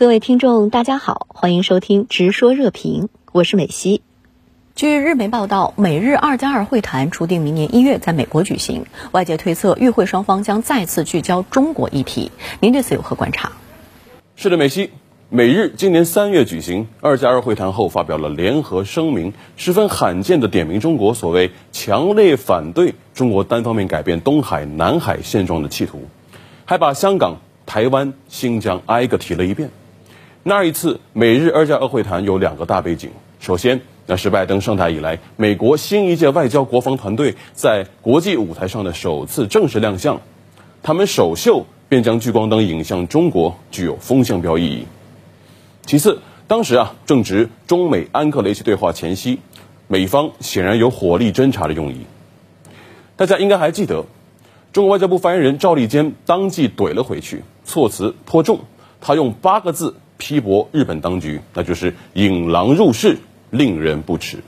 各位听众，大家好，欢迎收听《直说热评》，我是美西。据日媒报道，美日二加二会谈初定明年一月在美国举行，外界推测与会双方将再次聚焦中国议题。您对此有何观察？是的，美西，美日今年三月举行二加二会谈后，发表了联合声明，十分罕见的点名中国所谓强烈反对中国单方面改变东海、南海现状的企图，还把香港、台湾、新疆挨个提了一遍。那一次美日二加二会谈有两个大背景，首先，那是拜登上台以来，美国新一届外交国防团队在国际舞台上的首次正式亮相，他们首秀便将聚光灯引向中国，具有风向标意义。其次，当时啊正值中美安克雷奇对话前夕，美方显然有火力侦察的用意。大家应该还记得，中国外交部发言人赵立坚当即怼了回去，措辞颇重，他用八个字。批驳日本当局，那就是引狼入室，令人不齿。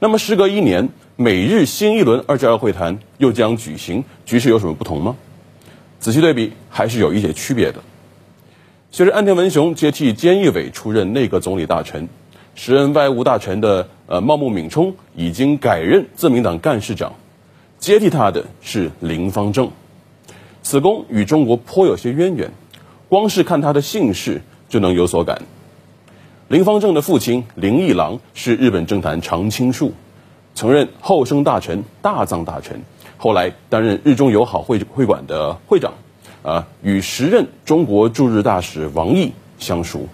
那么，时隔一年，美日新一轮二加二会谈又将举行，局势有什么不同吗？仔细对比，还是有一些区别的。随着岸田文雄接替菅义伟出任内阁总理大臣，时任外务大臣的呃茂木敏充已经改任自民党干事长，接替他的是林方正。此公与中国颇有些渊源，光是看他的姓氏。就能有所感。林方正的父亲林义郎是日本政坛常青树，曾任后生大臣、大藏大臣，后来担任日中友好会会馆的会长，啊，与时任中国驻日大使王毅相熟。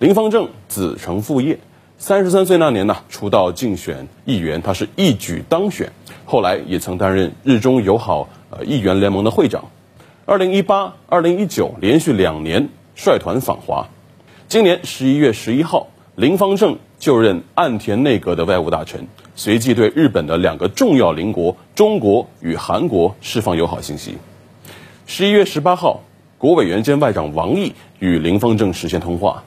林方正子承父业，三十三岁那年呢，出道竞选议员，他是一举当选，后来也曾担任日中友好呃议员联盟的会长。二零一八、二零一九连续两年。率团访华，今年十一月十一号，林方正就任岸田内阁的外务大臣，随即对日本的两个重要邻国中国与韩国释放友好信息。十一月十八号，国委员兼外长王毅与林方正实现通话。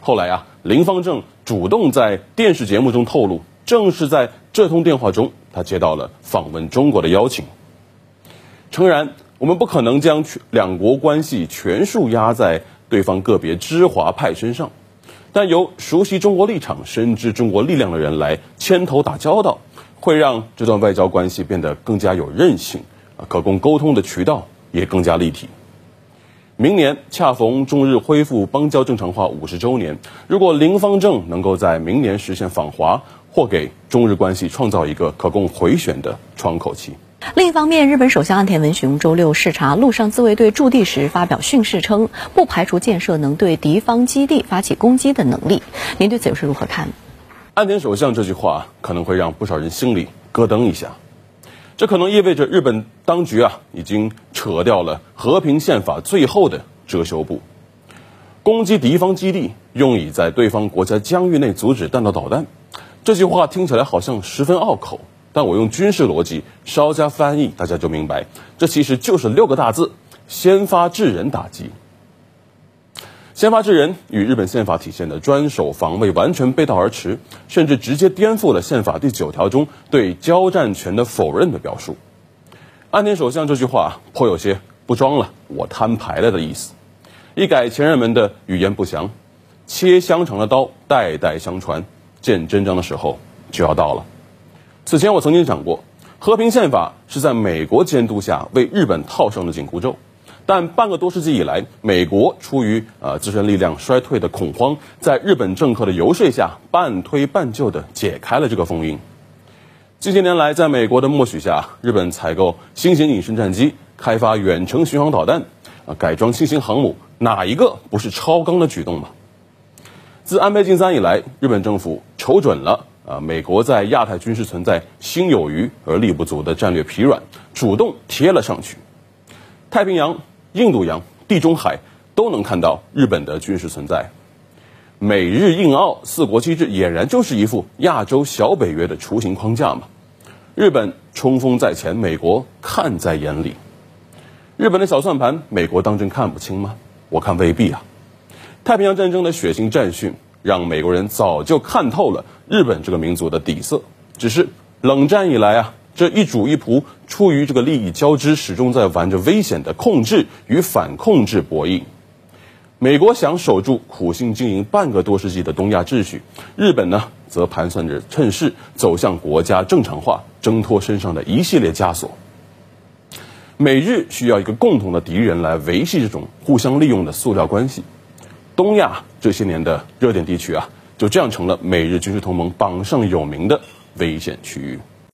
后来啊，林方正主动在电视节目中透露，正是在这通电话中，他接到了访问中国的邀请。诚然，我们不可能将两国关系全数压在。对方个别知华派身上，但由熟悉中国立场、深知中国力量的人来牵头打交道，会让这段外交关系变得更加有韧性，啊，可供沟通的渠道也更加立体。明年恰逢中日恢复邦交正常化五十周年，如果林方正能够在明年实现访华，或给中日关系创造一个可供回旋的窗口期。另一方面，日本首相岸田文雄周六视察陆上自卫队驻地时发表训示称，不排除建设能对敌方基地发起攻击的能力。您对此又是如何看？岸田首相这句话可能会让不少人心里咯噔一下，这可能意味着日本当局啊已经扯掉了和平宪法最后的遮羞布，攻击敌方基地用以在对方国家疆域内阻止弹道导弹。这句话听起来好像十分拗口。但我用军事逻辑稍加翻译，大家就明白，这其实就是六个大字：先发制人打击。先发制人与日本宪法体现的专守防卫完全背道而驰，甚至直接颠覆了宪法第九条中对交战权的否认的表述。安田首相这句话颇有些不装了，我摊牌了的意思，一改前人们的语言不详，切香肠的刀代代相传，见真章的时候就要到了。此前我曾经讲过，和平宪法是在美国监督下为日本套上的紧箍咒，但半个多世纪以来，美国出于呃自身力量衰退的恐慌，在日本政客的游说下，半推半就的解开了这个封印。近些年来，在美国的默许下，日本采购新型隐身战机，开发远程巡航导弹，啊，改装新型航母，哪一个不是超纲的举动嘛？自安倍晋三以来，日本政府瞅准了。啊，美国在亚太军事存在心有余而力不足的战略疲软，主动贴了上去。太平洋、印度洋、地中海都能看到日本的军事存在。美日印澳四国机制俨然就是一副亚洲小北约的雏形框架嘛。日本冲锋在前，美国看在眼里。日本的小算盘，美国当真看不清吗？我看未必啊。太平洋战争的血腥战训。让美国人早就看透了日本这个民族的底色，只是冷战以来啊，这一主一仆出于这个利益交织，始终在玩着危险的控制与反控制博弈。美国想守住苦心经营半个多世纪的东亚秩序，日本呢则盘算着趁势走向国家正常化，挣脱身上的一系列枷锁。美日需要一个共同的敌人来维系这种互相利用的塑料关系。东亚这些年的热点地区啊，就这样成了美日军事同盟榜上有名的危险区域。